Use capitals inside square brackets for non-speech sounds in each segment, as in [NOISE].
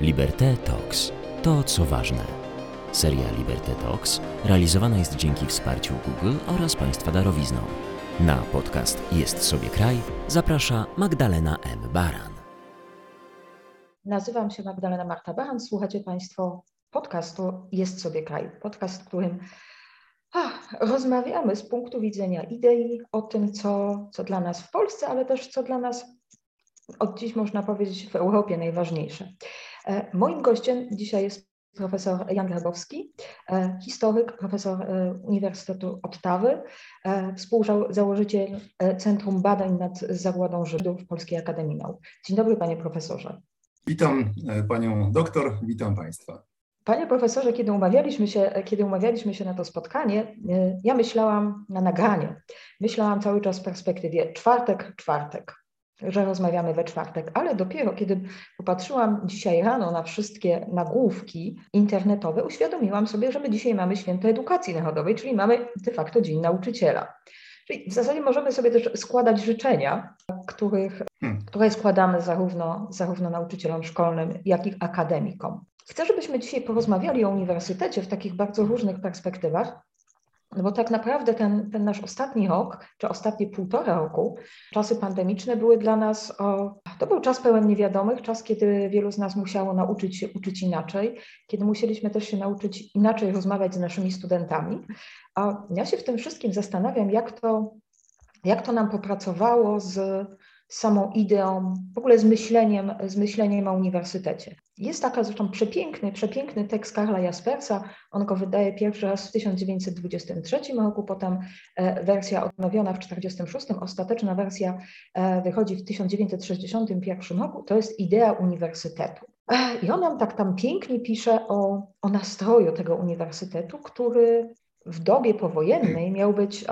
Liberté Talks. To, co ważne. Seria Liberté Talks realizowana jest dzięki wsparciu Google oraz Państwa darowizną. Na podcast Jest sobie kraj zaprasza Magdalena M. Baran. Nazywam się Magdalena Marta Baran. Słuchacie Państwo podcastu Jest sobie kraj. Podcast, w którym ach, rozmawiamy z punktu widzenia idei o tym, co, co dla nas w Polsce, ale też co dla nas od dziś można powiedzieć w Europie najważniejsze. E, moim gościem dzisiaj jest profesor Jan Grabowski, e, historyk, profesor e, Uniwersytetu Ottawy, współzałożyciel Centrum Badań nad Zagładą Żydów Polskiej Akademii Nauk. Dzień dobry, panie profesorze. Witam panią doktor, witam państwa. Panie profesorze, kiedy umawialiśmy się, kiedy umawialiśmy się na to spotkanie, ja myślałam na nagranie. Myślałam cały czas w perspektywie czwartek, czwartek że rozmawiamy we czwartek, ale dopiero kiedy popatrzyłam dzisiaj rano na wszystkie nagłówki internetowe, uświadomiłam sobie, że my dzisiaj mamy święto edukacji narodowej, czyli mamy de facto Dzień Nauczyciela. Czyli w zasadzie możemy sobie też składać życzenia, których, hmm. które składamy zarówno, zarówno nauczycielom szkolnym, jak i akademikom. Chcę, żebyśmy dzisiaj porozmawiali o uniwersytecie w takich bardzo różnych perspektywach, no bo tak naprawdę ten, ten nasz ostatni rok, czy ostatnie półtora roku, czasy pandemiczne były dla nas, o, to był czas pełen niewiadomych, czas, kiedy wielu z nas musiało nauczyć się uczyć inaczej, kiedy musieliśmy też się nauczyć inaczej rozmawiać z naszymi studentami. A ja się w tym wszystkim zastanawiam, jak to, jak to nam popracowało z samą ideą, w ogóle z myśleniem, z myśleniem o uniwersytecie. Jest taka zresztą przepiękny, przepiękny tekst Karla Jaspersa. On go wydaje pierwszy raz w 1923 roku, potem e, wersja odnowiona w 1946, ostateczna wersja e, wychodzi w 1961 roku. To jest idea uniwersytetu. E, I on nam tak tam pięknie pisze o, o nastroju tego uniwersytetu, który w dobie powojennej miał być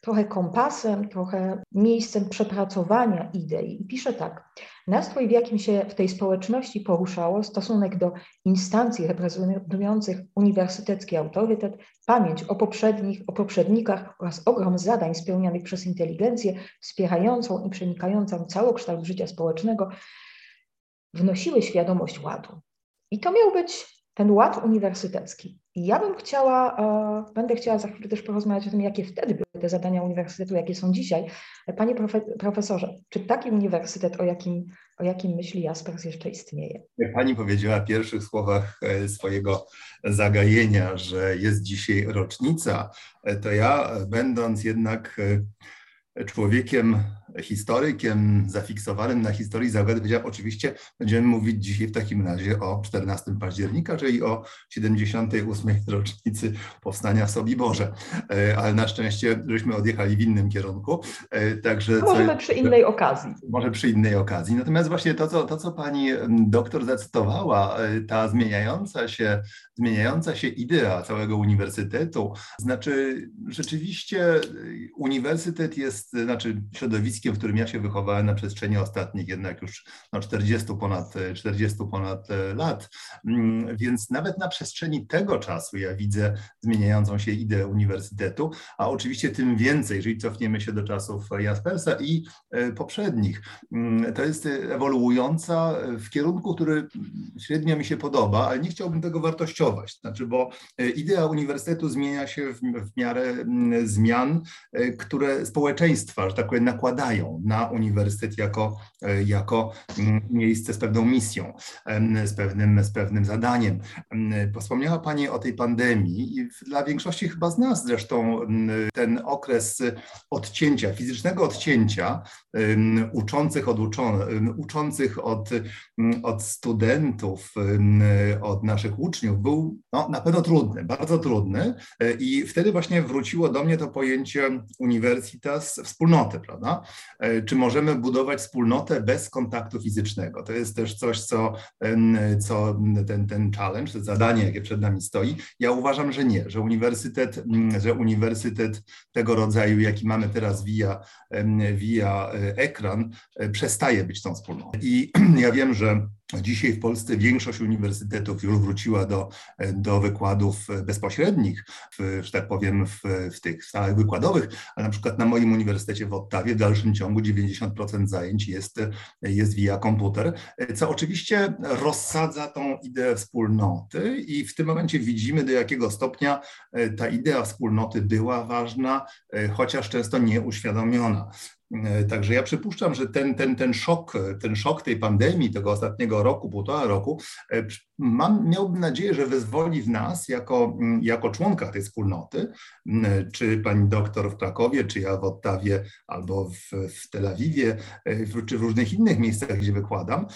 trochę kompasem, trochę miejscem przepracowania idei. I pisze tak. Nastrój, w jakim się w tej społeczności poruszało, stosunek do instancji reprezentujących uniwersytecki autorytet, pamięć o poprzednich, o poprzednikach oraz ogrom zadań spełnianych przez inteligencję wspierającą i przenikającą całokształt życia społecznego, wnosiły świadomość ładu. I to miał być ten ład uniwersytecki. I ja bym chciała, e, będę chciała za chwilę też porozmawiać o tym, jakie wtedy były te zadania uniwersytetu, jakie są dzisiaj. Panie profesorze, czy taki uniwersytet, o jakim, o jakim myśli Jaspers, jeszcze istnieje? Jak pani powiedziała w pierwszych słowach e, swojego zagajenia, że jest dzisiaj rocznica, e, to ja, będąc jednak człowiekiem historykiem zafiksowanym na historii Zagłady powiedział, oczywiście będziemy mówić dzisiaj w takim razie o 14 października, czyli o 78. [LAUGHS] rocznicy powstania Sobiborze. E, ale na szczęście żeśmy odjechali w innym kierunku. E, także Możemy przy innej okazji. Może przy innej okazji. Natomiast właśnie to, co, to, co pani doktor zacytowała, e, ta zmieniająca się, zmieniająca się idea całego uniwersytetu, znaczy rzeczywiście uniwersytet jest, znaczy środowisko środowiskiem, w którym ja się wychowałem na przestrzeni ostatnich jednak już no, 40 ponad, 40 ponad e, lat. Mm, więc nawet na przestrzeni tego czasu ja widzę zmieniającą się ideę uniwersytetu, a oczywiście tym więcej, jeżeli cofniemy się do czasów Jaspersa i e, poprzednich. Mm, to jest ewoluująca w kierunku, który średnio mi się podoba, ale nie chciałbym tego wartościować. Znaczy, bo e, idea uniwersytetu zmienia się w, w miarę mm, zmian, które społeczeństwa, że tak powiem, nakładają na uniwersytet jako, e, jako mm, miejsce z pewną misją, z pewnym, z pewnym zadaniem. Wspomniała Pani o tej pandemii i dla większości chyba z nas zresztą ten okres odcięcia, fizycznego odcięcia uczących od, uczących od, od studentów, od naszych uczniów był no, na pewno trudny, bardzo trudny e, i wtedy właśnie wróciło do mnie to pojęcie uniwersytas, wspólnoty, prawda? E, czy możemy budować wspólnotę bez kontaktu fizycznego. To jest też coś, co, co ten, ten challenge, to zadanie, jakie przed nami stoi. Ja uważam, że nie, że uniwersytet, że uniwersytet tego rodzaju, jaki mamy teraz via, via e, ekran, e, przestaje być tą wspólnotą. I [CLEARS THROAT] ja wiem, że Dzisiaj w Polsce większość uniwersytetów już wróciła do, do wykładów bezpośrednich, w, że tak powiem, w, w tych salach wykładowych, ale na przykład na moim uniwersytecie w Ottawie w dalszym ciągu 90% zajęć jest, jest via komputer, co oczywiście rozsadza tą ideę wspólnoty i w tym momencie widzimy, do jakiego stopnia ta idea wspólnoty była ważna, chociaż często nieuświadomiona. E, także ja przypuszczam, że ten, ten, ten szok, ten szok tej pandemii, tego ostatniego roku, półtora roku, e, mam, miałbym nadzieję, że wyzwoli w nas, jako, jako członka tej wspólnoty, czy pani doktor w Krakowie, czy ja w Ottawie, albo w, w Tel Awiwie, e, czy w różnych innych miejscach, gdzie wykładam,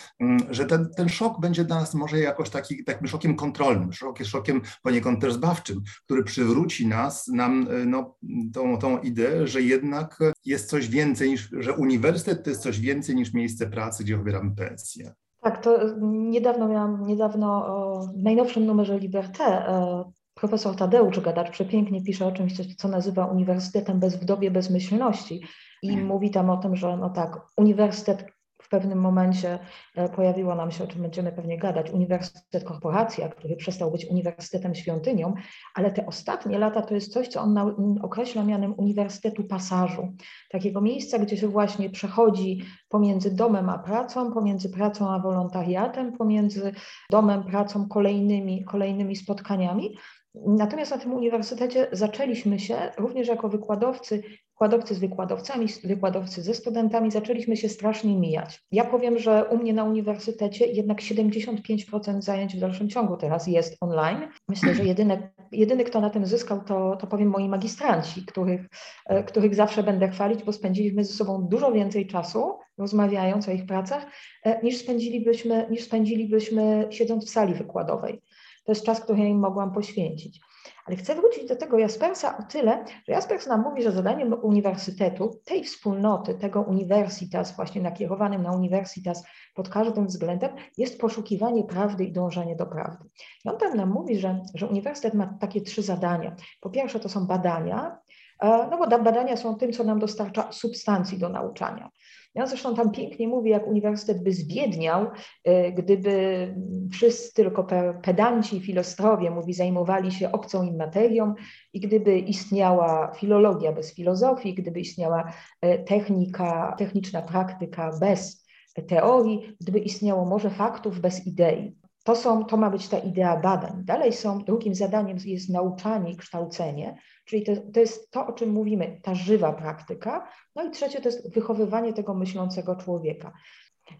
że ten, ten szok będzie dla nas może jakoś taki, takim szokiem kontrolnym, szokiem, szokiem poniekąd też zbawczym, który przywróci nas, nam no, tą, tą ideę, że jednak jest coś więcej niż, że uniwersytet to jest coś więcej niż miejsce pracy, gdzie pobieramy pensję. Tak, to niedawno miałam, niedawno w najnowszym numerze Liberté e, profesor Tadeusz Gadacz przepięknie pisze o czymś, co nazywa uniwersytetem bez wdobie bezmyślności i hmm. mówi tam o tym, że no tak, uniwersytet w pewnym momencie e, pojawiło nam się, o czym będziemy pewnie gadać, Uniwersytet Korporacja, który przestał być Uniwersytetem Świątynią, ale te ostatnie lata to jest coś, co on określa mianem Uniwersytetu Pasażu. Takiego miejsca, gdzie się właśnie przechodzi pomiędzy domem a pracą, pomiędzy pracą a wolontariatem, pomiędzy domem, pracą, kolejnymi, kolejnymi spotkaniami. Natomiast na tym uniwersytecie zaczęliśmy się również jako wykładowcy wykładowcy z wykładowcami, wykładowcy ze studentami, zaczęliśmy się strasznie mijać. Ja powiem, że u mnie na uniwersytecie jednak 75% zajęć w dalszym ciągu teraz jest online. Myślę, że jedyny, jedyny kto na tym zyskał, to, to powiem moi magistranci, których, e, których zawsze będę chwalić, bo spędziliśmy ze sobą dużo więcej czasu rozmawiając o ich pracach, e, niż spędzilibyśmy, niż spędzilibyśmy siedząc w sali wykładowej. To jest czas, który ja im mogłam poświęcić. Ale chcę wrócić do tego Jaspersa o tyle, że Jaspers nam mówi, że zadaniem uniwersytetu, tej wspólnoty, tego uniwersytas, właśnie nakierowanym na uniwersytas pod każdym względem, jest poszukiwanie prawdy i dążenie do prawdy. I on tam nam mówi, że, że uniwersytet ma takie trzy zadania. Po pierwsze to są badania, e, no bo badania są tym, co nam dostarcza substancji do nauczania. Ja zresztą tam pięknie mówi, jak uniwersytet by zbiedniał, y, gdyby wszyscy tylko pedanci, filostrowie, mówi, zajmowali się obcą im materią i gdyby istniała filologia bez filozofii, gdyby istniała y, technika, techniczna praktyka bez teorii, gdyby istniało morze faktów bez idei. To, są, to ma być ta idea badań. Dalej są, drugim zadaniem jest nauczanie i kształcenie, czyli to, to jest to, o czym mówimy, ta żywa praktyka. No i trzecie to jest wychowywanie tego myślącego człowieka.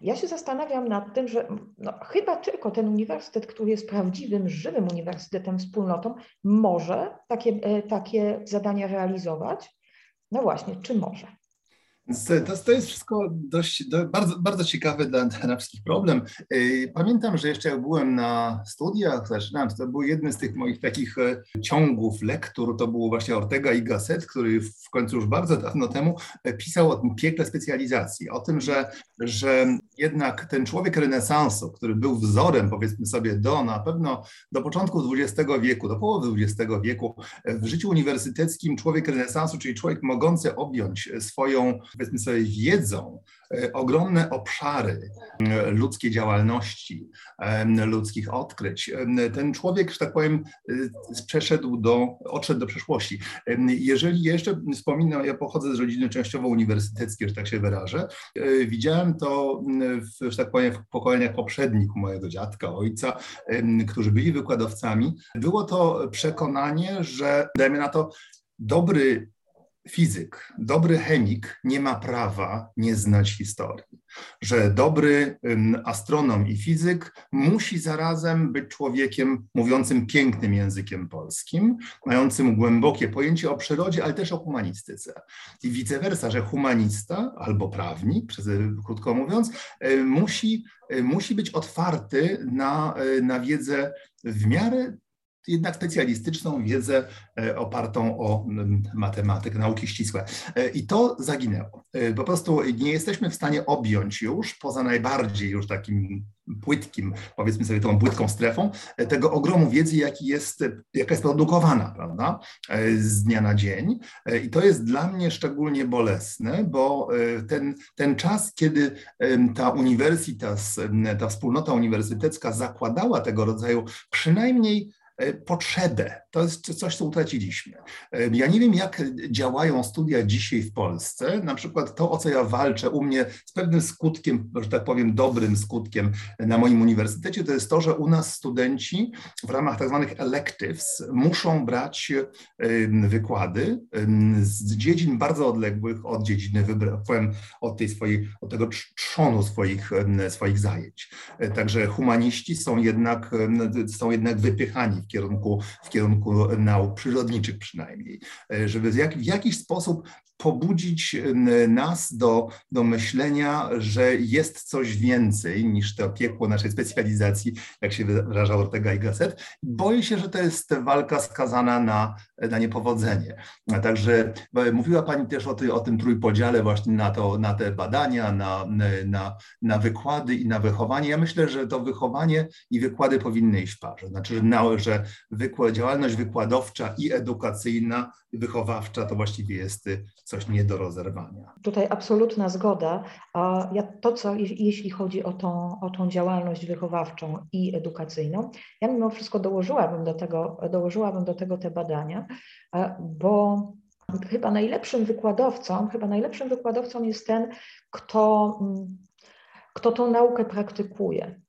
Ja się zastanawiam nad tym, że no, chyba tylko ten uniwersytet, który jest prawdziwym, żywym uniwersytetem, wspólnotą, może takie, e, takie zadania realizować. No właśnie, czy może? To, to jest wszystko dość, do, bardzo, bardzo ciekawe dla, dla wszystkich problem. Y, pamiętam, że jeszcze jak byłem na studiach, zaczynałem, to był jeden z tych moich takich e, ciągów lektur, to był właśnie Ortega i Gasset, który w końcu już bardzo dawno temu e, pisał o tym piekle specjalizacji, o tym, że, że jednak ten człowiek renesansu, który był wzorem, powiedzmy sobie, do na pewno do początku XX wieku, do połowy XX wieku, e, w życiu uniwersyteckim człowiek renesansu, czyli człowiek mogący objąć swoją powiedzmy sobie, wiedzą e, ogromne obszary e, ludzkiej działalności, e, ludzkich odkryć. Ten człowiek, że tak powiem, przeszedł do, odszedł do przeszłości. Jeżeli jeszcze wspominam, ja pochodzę z rodziny częściowo uniwersyteckiej, że tak się wyrażę, widziałem to, w, że tak powiem, w pokoleniach poprzednich mojego dziadka, ojca, którzy byli wykładowcami. Było to przekonanie, że, dajmy na to, dobry fizyk, dobry chemik nie ma prawa nie znać historii. Że dobry astronom i fizyk musi zarazem być człowiekiem mówiącym pięknym językiem polskim, mającym głębokie pojęcie o przyrodzie, ale też o humanistyce. I vice versa, że humanista albo prawnik, krótko mówiąc, e, musi, e, musi być otwarty na, na wiedzę w miarę jednak specjalistyczną wiedzę e, opartą o matematykę, nauki ścisłe. E, I to zaginęło. E, po prostu nie jesteśmy w stanie objąć już, poza najbardziej już takim płytkim, powiedzmy sobie tą płytką strefą, tego ogromu wiedzy, jaki jest, jaka jest produkowana, prawda, z dnia na dzień. I to jest dla mnie szczególnie bolesne, bo ten, ten czas, kiedy ta uniwersytas, ta wspólnota uniwersytecka zakładała tego rodzaju przynajmniej potrzebę. To jest coś, co utraciliśmy. E, ja nie wiem, jak działają studia dzisiaj w Polsce. Na przykład to, o co ja walczę u mnie z pewnym skutkiem, że tak powiem, dobrym skutkiem na moim uniwersytecie, to jest to, że u nas studenci w ramach tak zwanych electives muszą brać wykłady z dziedzin bardzo odległych od dziedziny, powiem, od, tej swojej, od tego trzonu swoich, swoich zajęć. E, także humaniści są jednak, są jednak wypychani w kierunku, w kierunku nauk przyrodniczych przynajmniej, e, żeby w, jak, w jakiś sposób pobudzić nas do, do myślenia, że jest coś więcej niż to piekło naszej specjalizacji, jak się wyrażał Ortega i Gasset. Boję się, że to jest walka skazana na, na niepowodzenie. Także mówiła Pani też o, ty, o tym trójpodziale właśnie na, to, na te badania, na, na, na wykłady i na wychowanie. Ja myślę, że to wychowanie i wykłady powinny iść w parze. Znaczy, że wykład, działalność wykładowcza i edukacyjna, wychowawcza to właściwie jest coś nie do rozerwania. Tutaj absolutna zgoda. A ja to, co jeśli chodzi o tą, o tą działalność wychowawczą i edukacyjną, ja mimo wszystko dołożyłabym do tego, dołożyłabym do tego te badania, e, bo chyba najlepszym wykładowcą, chyba najlepszym wykładowcą jest ten, kto, mm, kto tą naukę praktykuje.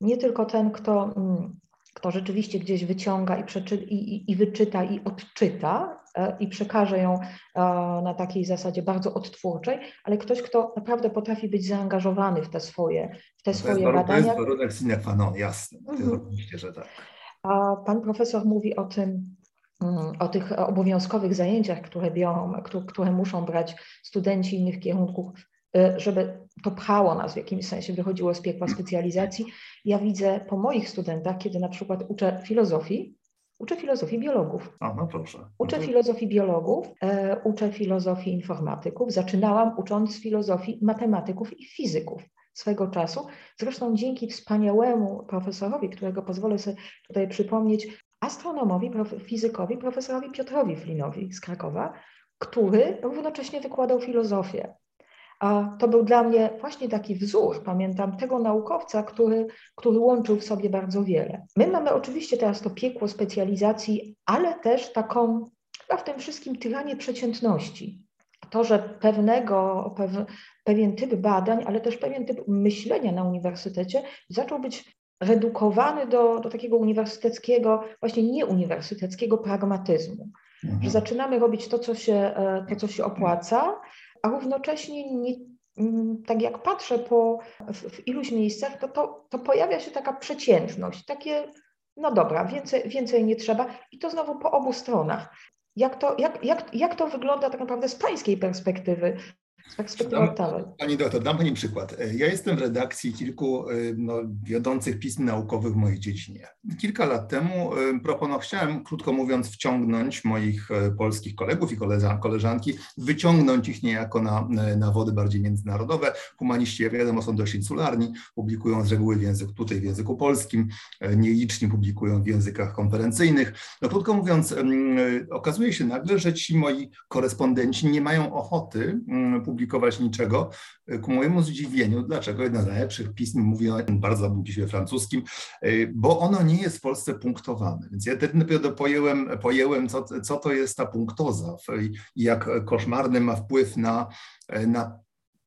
Nie tylko ten, kto mm, kto rzeczywiście gdzieś wyciąga i, przeczy, i, i, wyczyta i odczyta i przekaże ją e, na takiej zasadzie bardzo odtwórczej, ale ktoś, kto naprawdę potrafi być zaangażowany w te swoje, w te swoje to badania. To jest warunek sine qua non, jasne, mhm. oczywiście, że tak. A pan profesor mówi o tym, mm, o tych obowiązkowych zajęciach, które biorą, które muszą brać studenci innych kierunków Y, żeby to pchało nas w jakimś sensie, wychodziło z piekła specjalizacji. Ja widzę po moich studentach, kiedy na przykład uczę filozofii, uczę filozofii biologów. A, no proszę. Uczę filozofii biologów, e, uczę filozofii informatyków. Zaczynałam ucząc filozofii matematyków i fizyków swego czasu. Zresztą dzięki wspaniałemu profesorowi, którego pozwolę sobie tutaj przypomnieć, astronomowi, fizykowi, profesorowi Piotrowi Flinowi z Krakowa, który równocześnie wykładał filozofię. A to był dla mnie właśnie taki wzór, pamiętam, tego naukowca, który, który łączył w sobie bardzo wiele. My mamy oczywiście teraz to piekło specjalizacji, ale też taką, chyba w tym wszystkim tyranie przeciętności. To, że pewnego, pew, pewien typ badań, ale też pewien typ myślenia na uniwersytecie zaczął być redukowany do, do takiego uniwersyteckiego, właśnie nieuniwersyteckiego pragmatyzmu. Mhm. Że zaczynamy robić to, co się, e, to, co się opłaca, a równocześnie nie, mm, tak jak patrzę po, w, w iluś miejscach, to, to, to pojawia się taka przeciętność, takie, no dobra, więcej, więcej nie trzeba i to znowu po obu stronach. Jak to, jak, jak, jak to wygląda tak naprawdę z pańskiej perspektywy? Z perspektywy Pani doktor, dam Pani przykład. Ja jestem w redakcji kilku y, no, wiodących pism naukowych w mojej dziedzinie. Kilka lat temu y, proponowałem, chciałem, krótko mówiąc, wciągnąć moich y, polskich kolegów i koleżanki, wyciągnąć ich niejako na, na wody bardziej międzynarodowe. Humaniści, jak wiadomo, są dość insularni, publikują z reguły w języku, tutaj w języku polskim, nieliczni publikują w językach konferencyjnych. No krótko mówiąc, okazuje się nagle, że ci moi korespondenci nie mają ochoty publikować publikować niczego. Ku mojemu zdziwieniu, dlaczego jedna z najlepszych pism mówi o bardzo dobrym piśmie francuskim, bo ono nie jest w Polsce punktowane. Więc ja wtedy dopiero pojęłem, pojęłem co, co to jest ta punktoza i jak koszmarny ma wpływ na, na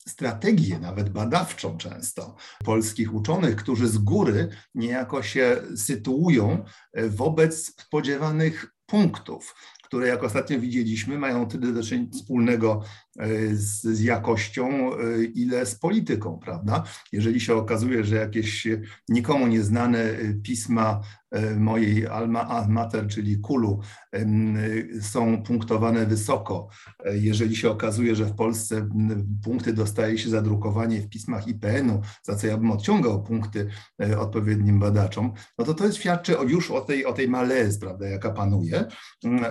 strategię, nawet badawczą często, polskich uczonych, którzy z góry niejako się sytuują wobec spodziewanych punktów które jak ostatnio widzieliśmy, mają tyle do czynienia wspólnego e, z, z, jakością, e, ile z polityką, prawda? Jeżeli się okazuje, że jakieś nikomu nieznane e, pisma mojej alma mater, czyli Kulu, są punktowane wysoko. Jeżeli się okazuje, że w Polsce punkty dostaje się za drukowanie w pismach IPN-u, za co ja bym odciągał punkty odpowiednim badaczom, no to to świadczy już o tej, o tej malaise, prawda, jaka panuje.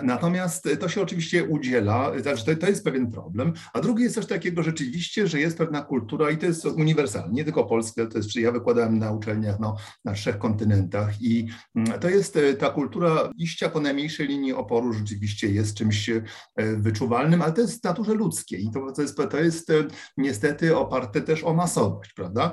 Natomiast to się oczywiście udziela, znaczy to, to jest pewien problem, A drugie jest coś takiego rzeczywiście, że jest pewna kultura i to jest uniwersalne, nie tylko polskie, to jest, ja wykładałem na uczelniach no, na trzech kontynentach i mm, to jest e, ta kultura iścia po najmniejszej linii oporu rzeczywiście jest czymś e, wyczuwalnym, ale to jest w naturze ludzkiej i to, to, jest, to jest niestety oparte też o masowość, prawda?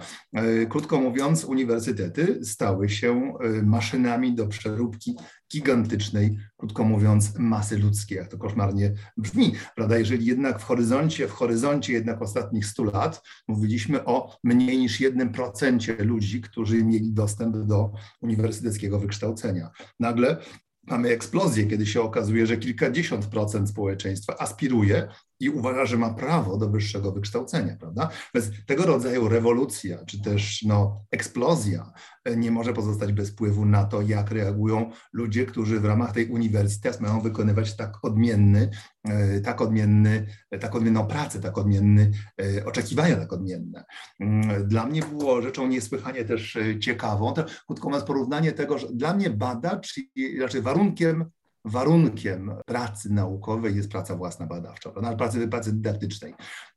Krótko mówiąc, uniwersytety stały się maszynami do przeróbki gigantycznej, krótko mówiąc, masy ludzkiej, jak to koszmarnie brzmi, prawda? Jeżeli jednak w horyzoncie, w horyzoncie jednak ostatnich 100 lat mówiliśmy o mniej niż 1% ludzi, którzy mieli dostęp do uniwersyteckiego wykształcenia. Nagle mamy eksplozję, kiedy się okazuje, że kilkadziesiąt procent społeczeństwa aspiruje i uważa, że ma prawo do wyższego wykształcenia, prawda? Więc tego rodzaju rewolucja, czy też no, eksplozja e, nie może pozostać bez wpływu na to, jak reagują ludzie, którzy w ramach tej uniwersytet mają wykonywać tak odmienny, e, tak odmienny, tak odmienną pracę, tak odmienny, e, oczekiwania tak odmienne. Mm, dla mnie było rzeczą niesłychanie też ciekawą, krótko mówiąc porównanie tego, że dla mnie badacz, raczej warunkiem warunkiem pracy naukowej jest praca własna badawcza, pracy, pracy dydaktycznej.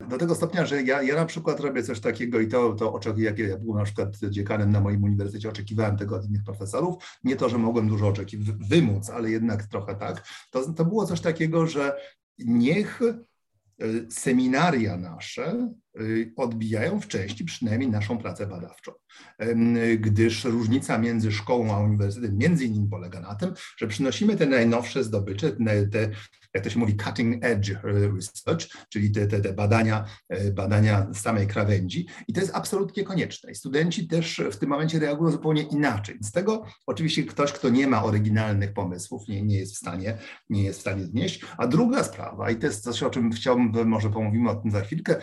Do tego stopnia, że ja, ja na przykład robię coś takiego i to, to oczekuję, jak ja byłem na przykład dziekanem na moim uniwersytecie, oczekiwałem tego od innych profesorów. Nie to, że mogłem dużo oczekiwać, wymóc, ale jednak trochę tak. To, to było coś takiego, że niech Y, seminaria nasze odbijają w części przynajmniej naszą pracę badawczą, gdyż różnica między szkołą a uniwersytetem między innymi polega na tym, że przynosimy te najnowsze zdobycze, te jak to się mówi, cutting edge research, czyli te, te, te badania, e, badania samej krawędzi i to jest absolutnie konieczne. I studenci też w tym momencie reagują zupełnie inaczej. Z tego oczywiście ktoś, kto nie ma oryginalnych pomysłów, nie, nie jest w stanie, nie jest w stanie znieść. A druga sprawa, i to jest coś, o czym chciałbym, może pomówimy o tym za chwilkę,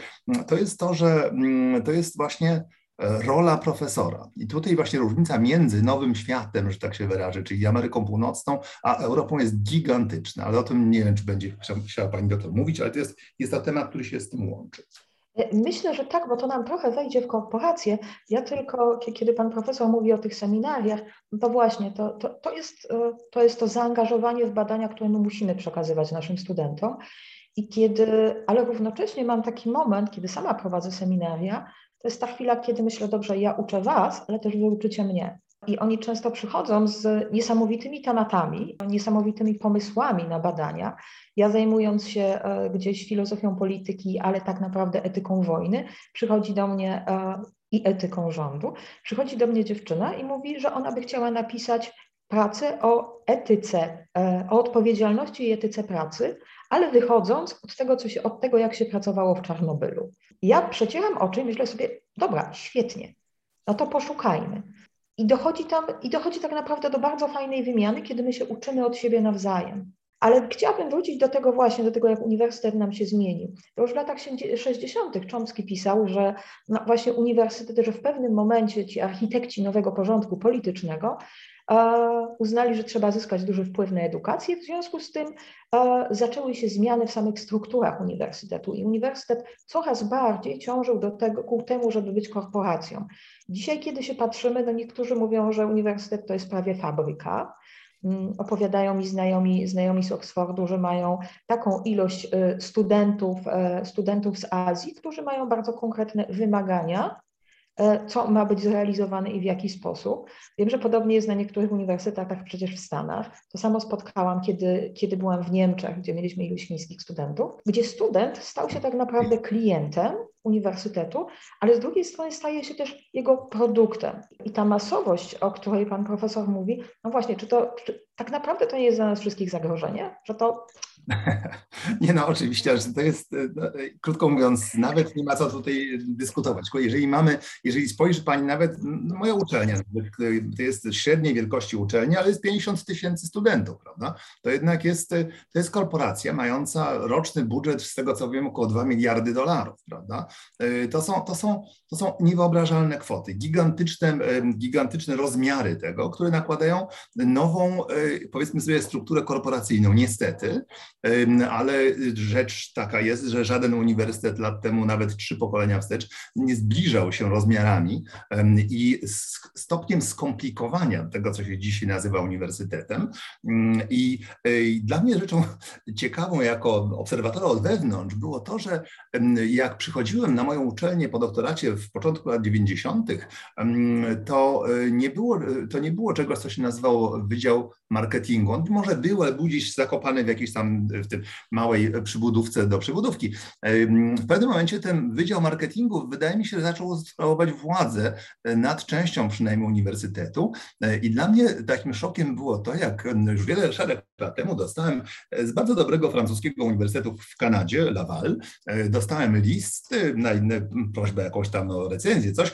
to jest to, że mm, to jest właśnie rola profesora. I tutaj właśnie różnica między nowym światem, że tak się wyrażę, czyli Ameryką Północną, a Europą jest gigantyczna, ale o tym nie wiem, czy będzie chciała Pani doktor mówić, ale to jest, jest to temat, który się z tym łączy. Myślę, że tak, bo to nam trochę wejdzie w korporację. Ja tylko, kiedy pan profesor mówi o tych seminariach, to właśnie to, to, to, jest, e, to jest to zaangażowanie w badania, które my musimy przekazywać naszym studentom. I kiedy, ale równocześnie mam taki moment, kiedy sama prowadzę seminaria, to jest ta chwila, kiedy myślę, dobrze, ja uczę Was, ale też Wy uczycie mnie. I oni często przychodzą z niesamowitymi tematami, niesamowitymi pomysłami na badania. Ja zajmując się e, gdzieś filozofią polityki, ale tak naprawdę etyką wojny, przychodzi do mnie e, i etyką rządu, przychodzi do mnie dziewczyna i mówi, że ona by chciała napisać pracę o etyce, e, o odpowiedzialności i etyce pracy, ale wychodząc od tego, się, od tego, jak się pracowało w Czarnobylu. Ja przecieram oczy i myślę sobie, dobra, świetnie, no to poszukajmy. I dochodzi tam, i dochodzi tak naprawdę do bardzo fajnej wymiany, kiedy my się uczymy od siebie nawzajem. Ale chciałabym wrócić do tego właśnie, do tego, jak uniwersytet nam się zmienił. To już w latach 60. Chomsky pisał, że no właśnie uniwersytet, że w pewnym momencie ci architekci nowego porządku politycznego uznali, że trzeba zyskać duży wpływ na edukację. W związku z tym zaczęły się zmiany w samych strukturach uniwersytetu i uniwersytet coraz bardziej ciążył do tego, ku temu, żeby być korporacją. Dzisiaj, kiedy się patrzymy, no niektórzy mówią, że uniwersytet to jest prawie fabryka. Mm, opowiadają mi znajomi, znajomi z Oxfordu, że mają taką ilość y, studentów, y, studentów z Azji, którzy mają bardzo konkretne wymagania E, co ma być zrealizowane i w jaki sposób. Wiem, że podobnie jest na niektórych uniwersytetach przecież w Stanach. To samo spotkałam, kiedy, kiedy byłam w Niemczech, gdzie mieliśmy iluś chińskich studentów, gdzie student stał się tak naprawdę klientem uniwersytetu, ale z drugiej strony staje się też jego produktem. I ta masowość, o której pan profesor mówi, no właśnie, czy to czy tak naprawdę to nie jest dla nas wszystkich zagrożenie, że to [LAUGHS] nie no, oczywiście, że to jest, no, krótko mówiąc, nawet nie ma co tutaj dyskutować. Jeżeli mamy, jeżeli spojrzy Pani nawet, no moja uczelnia, to jest średniej wielkości uczelnia, ale jest 50 tysięcy studentów, prawda? To jednak jest, to jest korporacja mająca roczny budżet, z tego co wiem, około 2 miliardy dolarów, prawda? To są, to są, to są niewyobrażalne kwoty, gigantyczne, gigantyczne rozmiary tego, które nakładają nową, powiedzmy sobie, strukturę korporacyjną, niestety, ale rzecz taka jest, że żaden uniwersytet lat temu, nawet trzy pokolenia wstecz, nie zbliżał się rozmiarami i stopniem skomplikowania tego, co się dzisiaj nazywa uniwersytetem. I dla mnie rzeczą ciekawą jako obserwatora od wewnątrz było to, że jak przychodziłem na moją uczelnię po doktoracie w początku lat 90., to e, nie było, to nie było czegoś, co się nazywało Wydział Marketingu. On może był, ale był gdzieś zakopany w jakiejś tam w tym małej przybudówce do przybudówki. W pewnym momencie ten Wydział Marketingu wydaje mi się, zaczął sprawować władzę e, nad częścią przynajmniej uniwersytetu e, i dla mnie takim szokiem było to, jak już wiele szereg lat temu dostałem z bardzo dobrego francuskiego uniwersytetu w Kanadzie, Laval, dostałem list na inne prośbę jakąś tam recenzję, coś,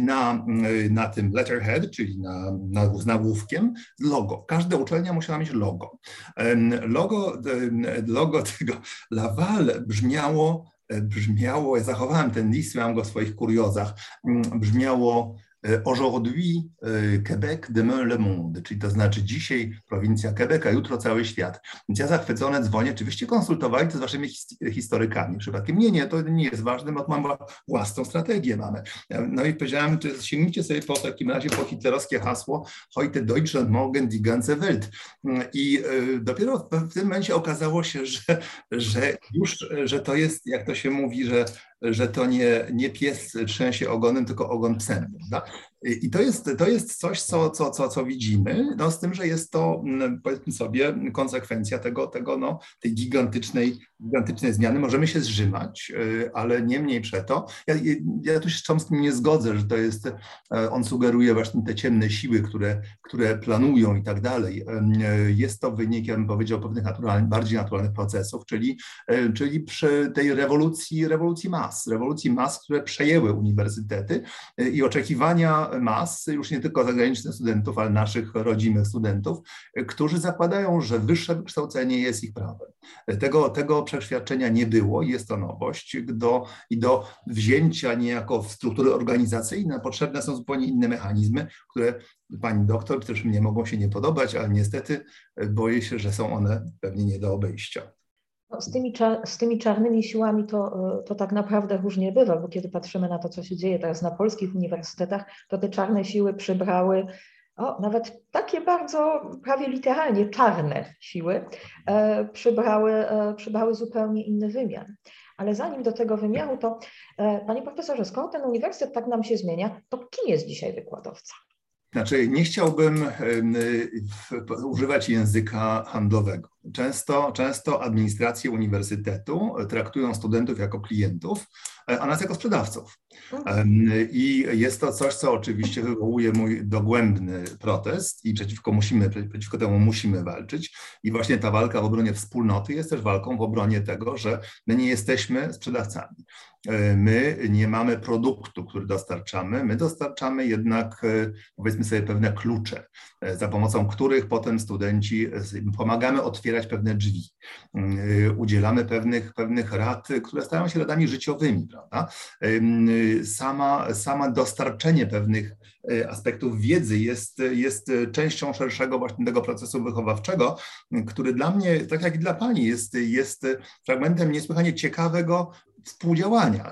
na, na tym letterhead, czyli na, na, z nagłówkiem, logo. Każda uczelnia musiała mieć logo. Logo, logo [LAUGHS] tego Laval brzmiało brzmiało, ja zachowałem ten list, miałem go w swoich kuriozach, brzmiało E, aujourd'hui e, Québec, demain le monde, czyli to znaczy dzisiaj prowincja Quebec, a jutro cały świat. Więc ja zachwycony dzwonię, oczywiście konsultowali to z waszymi historykami. Przypadkiem nie, nie, to nie jest ważne, bo mam własną strategię mamy. No i powiedziałem, czy sięgnijcie sobie po takim razie po hitlerowskie hasło heute Deutschland, morgen die ganze Welt. I e, dopiero w tym momencie okazało się, że, że już, że to jest, jak to się mówi, że że to nie, nie pies trzęsie ogonem, tylko ogon psem. Prawda? I to jest, to jest coś, co, co, co, co widzimy, no, z tym, że jest to, mm, powiedzmy sobie, konsekwencja tego, tego no, tej gigantycznej, gigantycznej zmiany. Możemy się zrzymać, y, ale nie mniej przeto. Ja, ja tu się z Chomskim nie zgodzę, że to jest, e, on sugeruje właśnie te ciemne siły, które, które planują i tak dalej. E, jest to wynikiem, powiedział, pewnych naturalnych, bardziej naturalnych procesów, czyli, e, czyli przy tej rewolucji, rewolucji mas, rewolucji mas, które przejęły uniwersytety i oczekiwania mas, już nie tylko zagranicznych studentów, ale naszych rodzimych studentów, którzy zakładają, że wyższe wykształcenie jest ich prawem. Tego, tego przeświadczenia nie było jest to nowość. Do, I do wzięcia niejako w struktury organizacyjne potrzebne są zupełnie inne mechanizmy, które pani doktor też mnie mogą się nie podobać, ale niestety boję się, że są one pewnie nie do obejścia. No, z, tymi z tymi czarnymi siłami to, to tak naprawdę różnie bywa, bo kiedy patrzymy na to, co się dzieje teraz na polskich uniwersytetach, to te czarne siły przybrały o, nawet takie bardzo prawie literalnie czarne siły e, przybrały, e, przybrały zupełnie inny wymiar. Ale zanim do tego wymiaru, to e, panie profesorze, skoro ten uniwersytet tak nam się zmienia, to kim jest dzisiaj wykładowca? Znaczy, nie chciałbym używać języka handlowego. Często, często administracje uniwersytetu traktują studentów jako klientów, a nas jako sprzedawców. I jest to coś, co oczywiście wywołuje mój dogłębny protest i przeciwko, musimy, przeciwko temu musimy walczyć. I właśnie ta walka w obronie wspólnoty jest też walką w obronie tego, że my nie jesteśmy sprzedawcami. E, my nie mamy produktu, który dostarczamy, my dostarczamy jednak, e, powiedzmy sobie, pewne klucze, e, za pomocą których potem studenci pomagamy otwierać pewne drzwi, udzielamy pewnych, pewnych rad, które stają się radami życiowymi, prawda? Sama, sama dostarczenie pewnych aspektów wiedzy jest, jest częścią szerszego właśnie tego procesu wychowawczego, który dla mnie, tak jak i dla Pani, jest, jest fragmentem niesłychanie ciekawego współdziałania.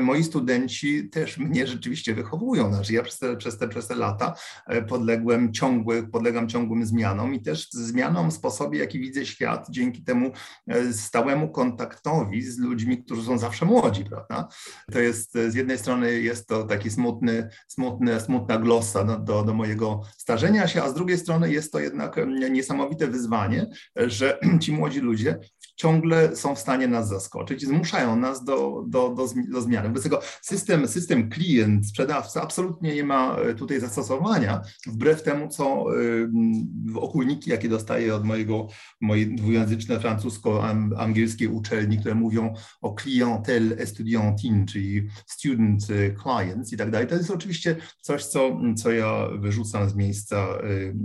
Moi studenci też mnie rzeczywiście wychowują. Znaczy ja przez te, przez te, przez te lata e, podległem ciągły, podlegam ciągłym zmianom i też zmianom w sposobie, jaki widzę świat, dzięki temu e, stałemu kontaktowi z ludźmi, którzy są zawsze młodzi, prawda? To jest z jednej strony jest to taki smutny, smutny, smutna glosa do, do, do mojego starzenia się, a z drugiej strony jest to jednak niesamowite wyzwanie, że [CLEARS THROAT] ci młodzi ludzie ciągle są w stanie nas zaskoczyć i zmuszają nas do, do, do, do zmiany. Wobec tego system, system klient, sprzedawca absolutnie nie ma e, tutaj zastosowania, wbrew temu, co w okulniki, jakie dostaję od mojego, mojej dwujęzyczne francusko-angielskiej uczelni, które mówią o clientèle estudiantine, czyli student e, clients i tak dalej. To jest oczywiście coś, co, co ja wyrzucam z miejsca,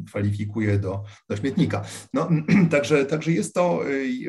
kwalifikuję do, do śmietnika. No, [CLEARS THROAT] także, także jest to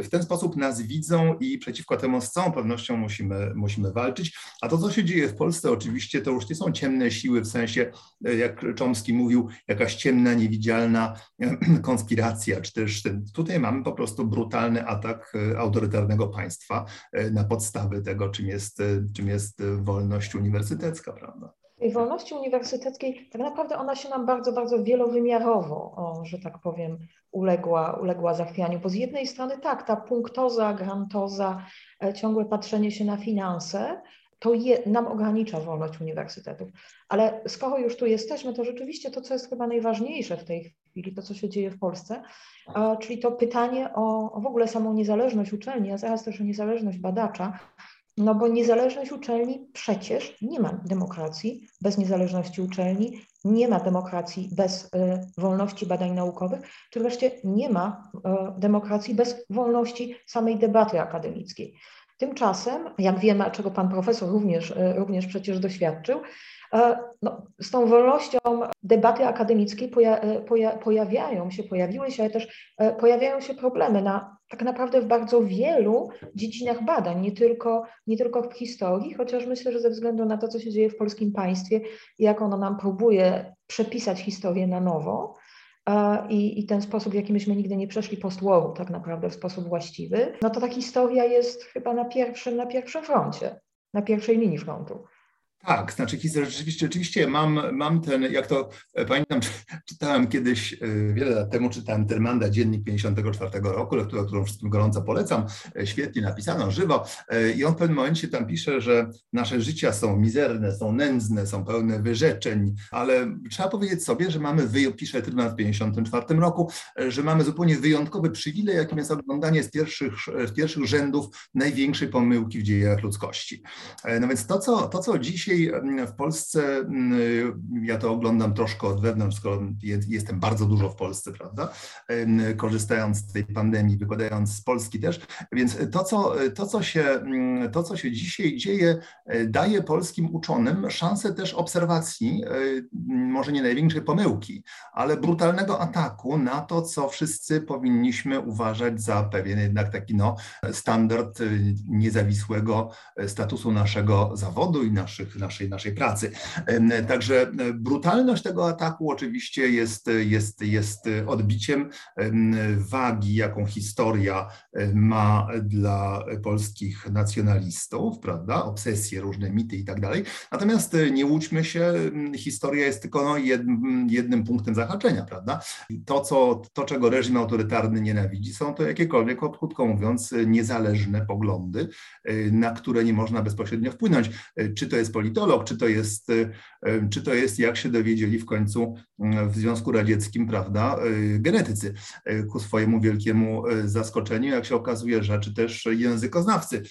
w ten sposób nas widzą i przeciwko temu z całą pewnością musimy, musimy walczyć. A to, co się dzieje w Polsce, oczywiście to już nie są ciemne siły, w sensie, jak Chomsky mówił, jakaś ciemna, niewidzialna [CLEARS THROAT] konspiracja, czy też tutaj mamy po prostu brutalny atak autorytarnego państwa na podstawy tego, czym jest, czym jest wolność uniwersytecka, prawda? Tej wolności uniwersyteckiej, tak naprawdę ona się nam bardzo, bardzo wielowymiarowo, o, że tak powiem, uległa, uległa zachwianiu. Bo z jednej strony tak, ta punktoza, grantoza, e, ciągłe patrzenie się na finanse, to je, nam ogranicza wolność uniwersytetów. Ale skoro już tu jesteśmy, to rzeczywiście to, co jest chyba najważniejsze w tej chwili, to, co się dzieje w Polsce, czyli to pytanie o, o w ogóle samą niezależność uczelni, a zaraz też o niezależność badacza, no bo niezależność uczelni przecież nie ma demokracji bez niezależności uczelni, nie ma demokracji bez y, wolności badań naukowych, czy wreszcie nie ma y, demokracji bez wolności samej debaty akademickiej. Tymczasem, jak wiemy, a czego pan profesor również, y, również przecież doświadczył, no, z tą wolnością debaty akademickiej poja, poja, pojawiają się, pojawiły się, ale też pojawiają się problemy na tak naprawdę w bardzo wielu dziedzinach badań, nie tylko, nie tylko w historii, chociaż myślę, że ze względu na to, co się dzieje w polskim państwie jak ono nam próbuje przepisać historię na nowo, i, i ten sposób, w jaki myśmy nigdy nie przeszli post-waru tak naprawdę w sposób właściwy, no to ta historia jest chyba na pierwszym, na pierwszym froncie, na pierwszej linii frontu. Tak, znaczy rzeczywiście, rzeczywiście mam, mam ten, jak to e, pamiętam, [LAUGHS] czytałem kiedyś, e, wiele lat temu czytałem Termanda, dziennik 54 roku, lekturę, którą wszystkim gorąco polecam, e, świetnie napisano, żywo i on w pewnym momencie tam pisze, że nasze życia są mizerne, są nędzne, są pełne wyrzeczeń, ale trzeba powiedzieć sobie, że mamy, pisze Termand w 54 roku, że mamy zupełnie wyjątkowy przywilej, jakim jest oglądanie z pierwszych, z pierwszych rzędów największej pomyłki w dziejach ludzkości. No więc to, co, to, co dzisiaj dzisiaj w Polsce, ja to oglądam troszkę od wewnątrz, skoro jestem bardzo dużo w Polsce, prawda, korzystając z tej pandemii, wykładając z Polski też, więc to, co, to, co, się, to, co się dzisiaj dzieje, e, daje polskim uczonym szansę też obserwacji, e, może nie największej pomyłki, ale brutalnego ataku na to, co wszyscy powinniśmy uważać za pewien jednak taki no, standard e, niezawisłego statusu naszego zawodu i naszych naszej, naszej pracy. Także e, brutalność tego ataku oczywiście jest, jest, jest odbiciem wagi, jaką historia e, ma dla polskich nacjonalistów, prawda? Obsesje, różne mity i tak dalej. Natomiast e, nie łudźmy się, historia jest tylko no, jednym, jednym punktem zahaczenia, prawda? To, co, to, czego reżim autorytarny nienawidzi, są to jakiekolwiek, krótko mówiąc, niezależne poglądy, na które nie można bezpośrednio wpłynąć. Czy to jest polityka, politolog, czy to jest, y, y, czy to jest jak się dowiedzieli w końcu y, w Związku Radzieckim, prawda, genetycy. Ku swojemu wielkiemu zaskoczeniu, jak się okazuje, że czy też językoznawcy,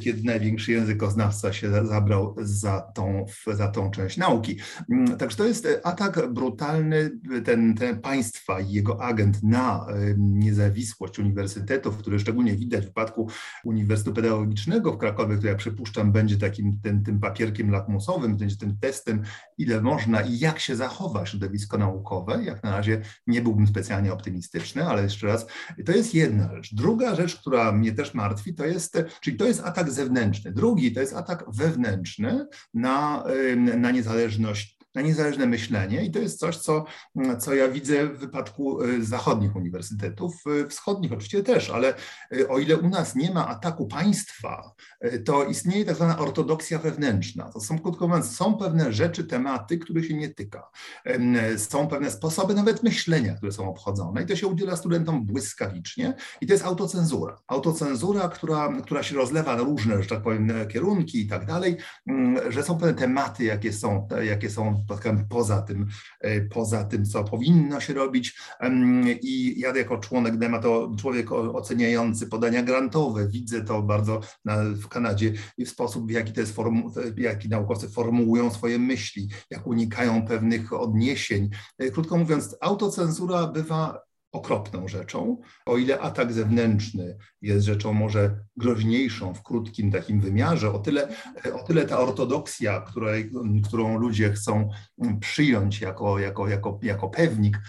kiedy największy językoznawca się zabrał za tą, za tą część nauki. Mm, także to jest atak brutalny ten, ten państwa i jego agent na niezawisłość uniwersytetów, który szczególnie widać w przypadku Uniwersytetu Pedagogicznego w Krakowie, który ja przypuszczam będzie takim ten, tym papierkiem lakmusowym, będzie tym testem, ile można i jak się zachowa środowisko naukowe. Jak na razie nie byłbym specjalnie optymistyczny, ale jeszcze raz, to jest jedna rzecz. Druga rzecz, która mnie też martwi, to jest, czyli to jest atak zewnętrzny. Drugi to jest atak wewnętrzny na, na niezależność na niezależne myślenie i to jest coś, co, co ja widzę w wypadku y, zachodnich uniwersytetów, y, wschodnich oczywiście też, ale y, o ile u nas nie ma ataku państwa, to istnieje tak zwana ortodoksja wewnętrzna. To są, krótko mówiąc, są pewne rzeczy, tematy, których się nie tyka. Są pewne sposoby nawet myślenia, które są obchodzone i to się udziela studentom błyskawicznie i to jest autocenzura. Autocenzura, która, która się rozlewa na różne, że tak powiem, kierunki i tak dalej, mm, że są pewne tematy, jakie są, jakie są poza tym, e, poza tym, co powinno się robić. I ja jako członek DEMA, to człowiek oceniający podania grantowe, widzę to bardzo w Kanadzie i w sposób, w jaki, to jest formu, jaki naukowcy formułują swoje myśli, jak unikają pewnych odniesień. E, krótko mówiąc, autocenzura bywa okropną rzeczą, o ile atak zewnętrzny jest rzeczą może groźniejszą w krótkim takim wymiarze, o tyle, o tyle ta ortodoksja, której, którą ludzie chcą przyjąć jako, jako, jako, jako pewnik,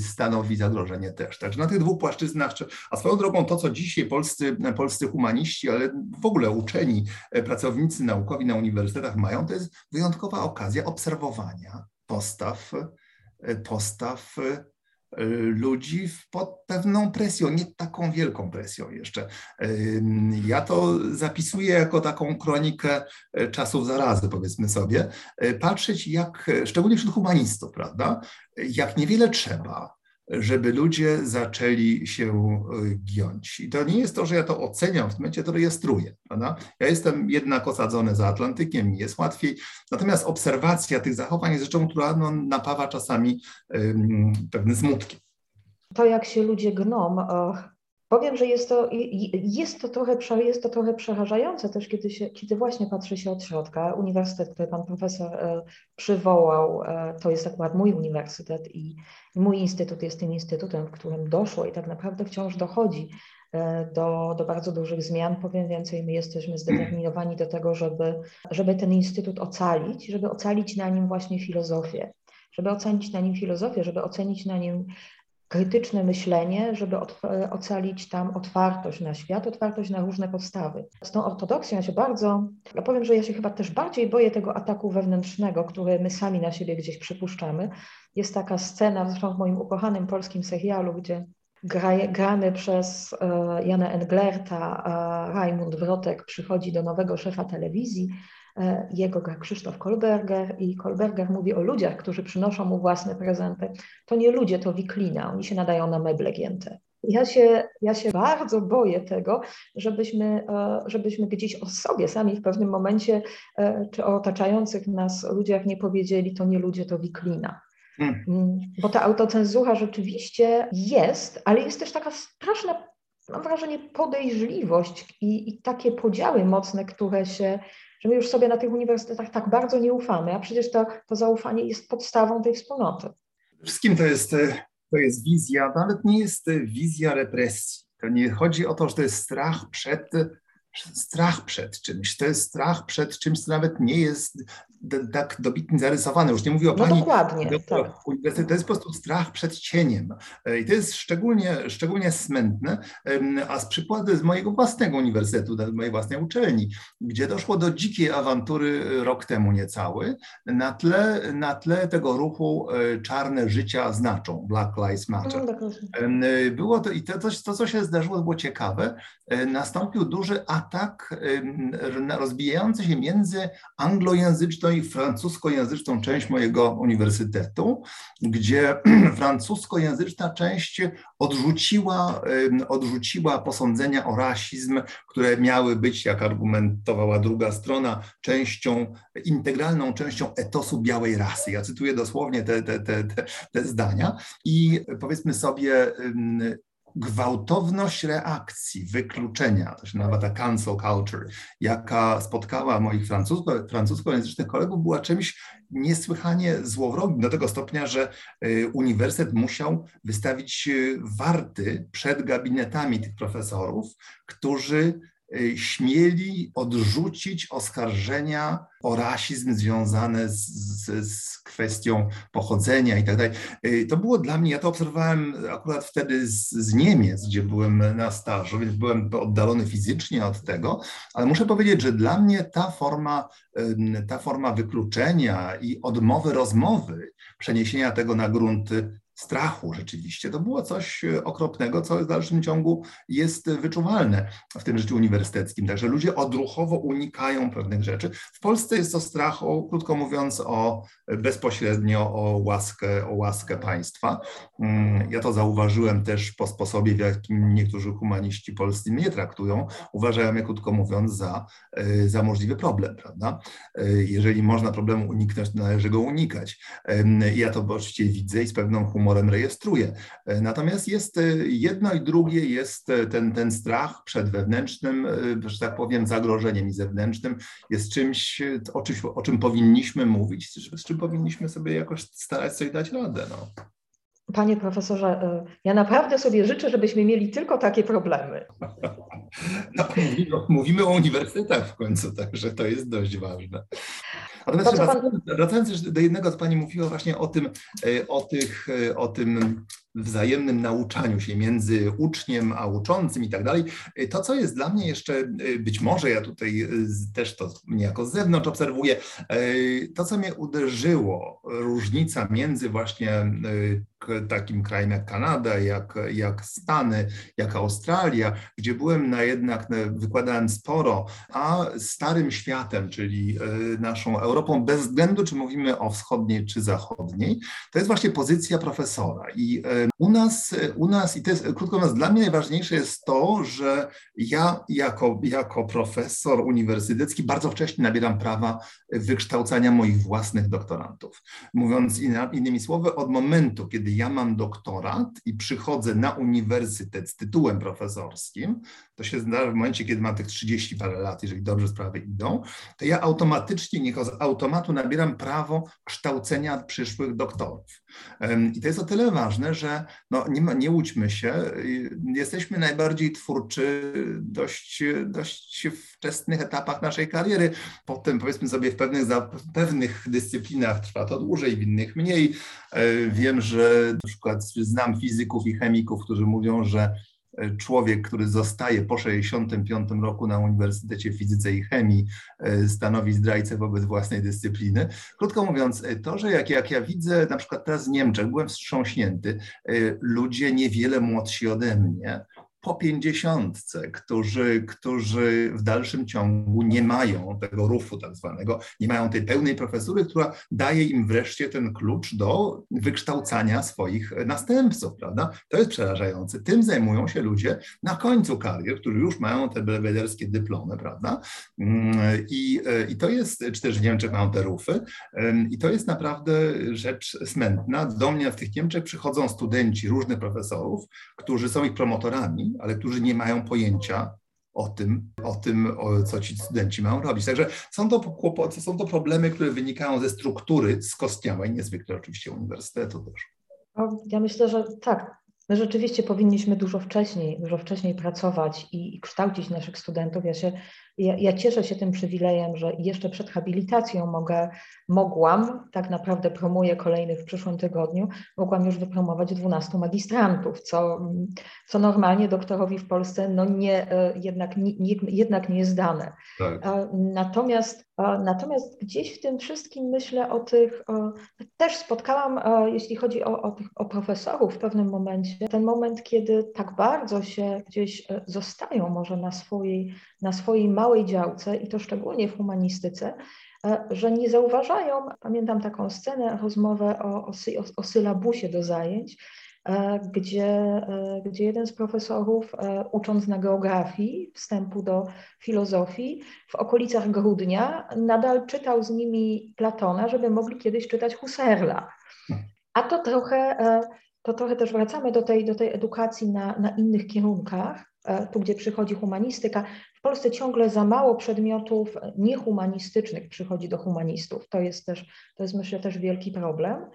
stanowi zagrożenie też. Także na tych dwóch płaszczyznach, a swoją drogą to, co dzisiaj polscy, polscy humaniści, ale w ogóle uczeni, pracownicy naukowi na uniwersytetach mają, to jest wyjątkowa okazja obserwowania postaw, postaw ludzi pod pewną presją, nie taką wielką presją jeszcze. Ja to zapisuję jako taką kronikę czasów zarazy, powiedzmy sobie, patrzeć jak, szczególnie wśród humanistów, prawda, jak niewiele trzeba, żeby ludzie zaczęli się y, giąć. I to nie jest to, że ja to oceniam w tym momencie, to rejestruję. Prawda? Ja jestem jednak osadzony za Atlantykiem, mi jest łatwiej, natomiast obserwacja tych zachowań jest rzeczą, która no, napawa czasami um, pewnym smutkiem. To, jak się ludzie gną, Powiem, że jest to, jest to, trochę, jest to trochę przerażające też, kiedy, się, kiedy właśnie patrzy się od środka. Uniwersytet, który pan profesor e, przywołał, e, to jest akurat mój uniwersytet i mój instytut jest tym instytutem, w którym doszło i tak naprawdę wciąż dochodzi e, do, do bardzo dużych zmian. Powiem więcej, my jesteśmy zdeterminowani do tego, żeby, żeby ten instytut ocalić, żeby ocalić na nim właśnie filozofię żeby ocenić na nim filozofię, żeby ocenić na nim krytyczne myślenie, żeby ocalić tam otwartość na świat, otwartość na różne postawy. Z tą ortodoksją ja się bardzo, ja powiem, że ja się chyba też bardziej boję tego ataku wewnętrznego, który my sami na siebie gdzieś przypuszczamy. Jest taka scena, zresztą w moim ukochanym polskim serialu, gdzie gra, grany przez e, Jana Englerta e, Rajmund Wrotek przychodzi do nowego szefa telewizji jego gra Krzysztof Kolberger i Kolberger mówi o ludziach, którzy przynoszą mu własne prezenty. To nie ludzie, to wiklina, oni się nadają na meble gięte. Ja się, ja się bardzo boję tego, żebyśmy, e, żebyśmy gdzieś o sobie sami w pewnym momencie, e, czy o otaczających nas ludziach nie powiedzieli, to nie ludzie, to wiklina. Hmm. Mm, bo ta autocenzura rzeczywiście jest, ale jest też taka straszna, mam wrażenie, podejrzliwość i, i takie podziały mocne, które się że my już sobie na tych uniwersytetach tak bardzo nie ufamy, a przecież to, to zaufanie jest podstawą tej wspólnoty. Wszystkim to jest, to jest wizja, ale to nie jest wizja represji. To nie chodzi o to, że to jest strach przed strach przed czymś. To jest strach przed czymś, co nawet nie jest tak dobitnie zarysowane. Już nie mówię o no pani. Dokładnie. Tak. To jest po prostu strach przed cieniem. E, I to jest szczególnie, szczególnie smętne. A z przykładu z mojego własnego uniwersytetu, z mojej własnej uczelni, gdzie doszło do dzikiej awantury e, rok temu niecały, na tle, na tle tego ruchu e, czarne życia znaczą, Black Lives Matter. No, było to i to, to, to co się zdarzyło, było ciekawe. Nastąpił duży atak rozbijający się między anglojęzyczną i francuskojęzyczną część mojego uniwersytetu, gdzie [CLEARS THROAT] francuskojęzyczna część odrzuciła, odrzuciła posądzenia o rasizm, które miały być, jak argumentowała druga strona, częścią, integralną częścią etosu białej rasy. Ja cytuję dosłownie te, te, te, te, te zdania i powiedzmy sobie, gwałtowność reakcji, wykluczenia, to się nazywa ta cancel culture, jaka spotkała moich francusko, francuskojęzycznych kolegów, była czymś niesłychanie złowrogim, do tego stopnia, że y, uniwersytet musiał wystawić y, warty przed gabinetami tych profesorów, którzy śmieli odrzucić oskarżenia o rasizm związane z, z, z kwestią pochodzenia i tak dalej. Y, to było dla mnie, ja to obserwowałem akurat wtedy z, z Niemiec, gdzie byłem na stażu, więc byłem oddalony fizycznie od tego, ale muszę powiedzieć, że dla mnie ta forma, ta forma wykluczenia i odmowy rozmowy, przeniesienia tego na grunty strachu rzeczywiście. To było coś e, okropnego, co w dalszym ciągu jest wyczuwalne w tym życiu uniwersyteckim. Także ludzie odruchowo unikają pewnych rzeczy. W Polsce jest to strach, o, krótko mówiąc, o bezpośrednio o łaskę, o łaskę państwa. Mm, ja to zauważyłem też po sposobie, w jakim niektórzy humaniści polscy mnie traktują. Uważają mnie, krótko mówiąc, za, e, za możliwy problem, prawda? E, jeżeli można problemu uniknąć, to należy go unikać. Ja to oczywiście widzę i z pewną humorem humorem rejestruje. E, natomiast jest e, jedno i drugie, jest e, ten, ten strach przed wewnętrznym, że tak powiem, zagrożeniem i zewnętrznym, jest czymś, o, czymś, o czym powinniśmy mówić, z czym powinniśmy sobie jakoś starać sobie dać radę. No. Panie profesorze, ja naprawdę sobie życzę, żebyśmy mieli tylko takie problemy. [LAUGHS] No, mówimy, mówimy o uniwersytetach w końcu, także to jest dość ważne. Natomiast wracając, wracając do jednego, co Pani mówiła właśnie o tym, o, tych, o tym wzajemnym nauczaniu się między uczniem a uczącym i tak dalej. To, co jest dla mnie jeszcze, być może ja tutaj też to niejako z zewnątrz obserwuję, to, co mnie uderzyło, różnica między właśnie takim krajem jak Kanada, jak, jak Stany, jak Australia, gdzie byłem na jednak, wykładałem sporo, a starym światem, czyli naszą Europą, bez względu czy mówimy o wschodniej czy zachodniej, to jest właśnie pozycja profesora. I u nas, u nas i to jest, krótko mówiąc, dla mnie najważniejsze jest to, że ja jako, jako profesor uniwersytecki bardzo wcześnie nabieram prawa wykształcania moich własnych doktorantów. Mówiąc innymi słowy, od momentu, kiedy ja mam doktorat i przychodzę na uniwersytet z tytułem profesorskim, to się zdarza w momencie, kiedy mam tych 30 parę lat, jeżeli dobrze sprawy idą, to ja automatycznie, automatu nabieram prawo kształcenia przyszłych doktorów. I to jest o tyle ważne, że no nie, ma, nie łudźmy się, jesteśmy najbardziej twórczy dość, dość wczesnych etapach naszej kariery. Potem powiedzmy sobie w pewnych, w pewnych dyscyplinach trwa to dłużej, w innych mniej. E, wiem, że na przykład znam fizyków i chemików, którzy mówią, że człowiek, który zostaje po 65 roku na Uniwersytecie Fizyce i Chemii, e, stanowi zdrajcę wobec własnej dyscypliny. Krótko mówiąc, e, to, że jak, jak ja widzę na przykład teraz w Niemczech, byłem wstrząśnięty, e, ludzie niewiele młodsi ode mnie, po pięćdziesiątce, którzy, którzy w dalszym ciągu nie mają tego rufu tak zwanego, nie mają tej pełnej profesury, która daje im wreszcie ten klucz do wykształcania swoich następców, prawda? To jest przerażające. Tym zajmują się ludzie na końcu karier, którzy już mają te belwederskie dyplomy, prawda? Mm, I, I to jest, czy też w Niemczech mają te rufy, i to jest naprawdę rzecz smętna. Do mnie w tych Niemczech przychodzą studenci różnych profesorów, którzy są ich promotorami, ale którzy nie mają pojęcia o tym, o tym o co ci studenci mają robić. Także są to, kłopoty, są to problemy, które wynikają ze struktury skostniałej, niezwykle oczywiście uniwersytetu też. Ja myślę, że tak, My rzeczywiście powinniśmy dużo wcześniej, dużo wcześniej pracować i, i kształcić naszych studentów. Ja, się, ja, ja, cieszę się tym przywilejem, że jeszcze przed habilitacją mogę, mogłam, tak naprawdę promuję kolejnych w przyszłym tygodniu, mogłam już wypromować 12 magistrantów, co, co normalnie doktorowi w Polsce no nie, e, jednak, nie, jednak nie jest dane. Tak. Natomiast Natomiast gdzieś w tym wszystkim myślę o tych, też spotkałam, jeśli chodzi o, o, tych, o profesorów w pewnym momencie, ten moment, kiedy tak bardzo się gdzieś e, zostają może na swojej, na swojej małej działce i to szczególnie w humanistyce, e, że nie zauważają, pamiętam taką scenę, rozmowę o, o, o sylabusie do zajęć, E, gdzie, e, gdzie jeden z profesorów, ucząc na geografii, wstępu do filozofii, w okolicach grudnia nadal czytał z nimi Platona, żeby mogli kiedyś czytać Husserla. A to trochę, to trochę też wracamy do tej, do tej edukacji na, na innych kierunkach, tu gdzie przychodzi humanistyka. W Polsce ciągle za mało przedmiotów niehumanistycznych przychodzi do humanistów. To jest też, to jest myślę też wielki problem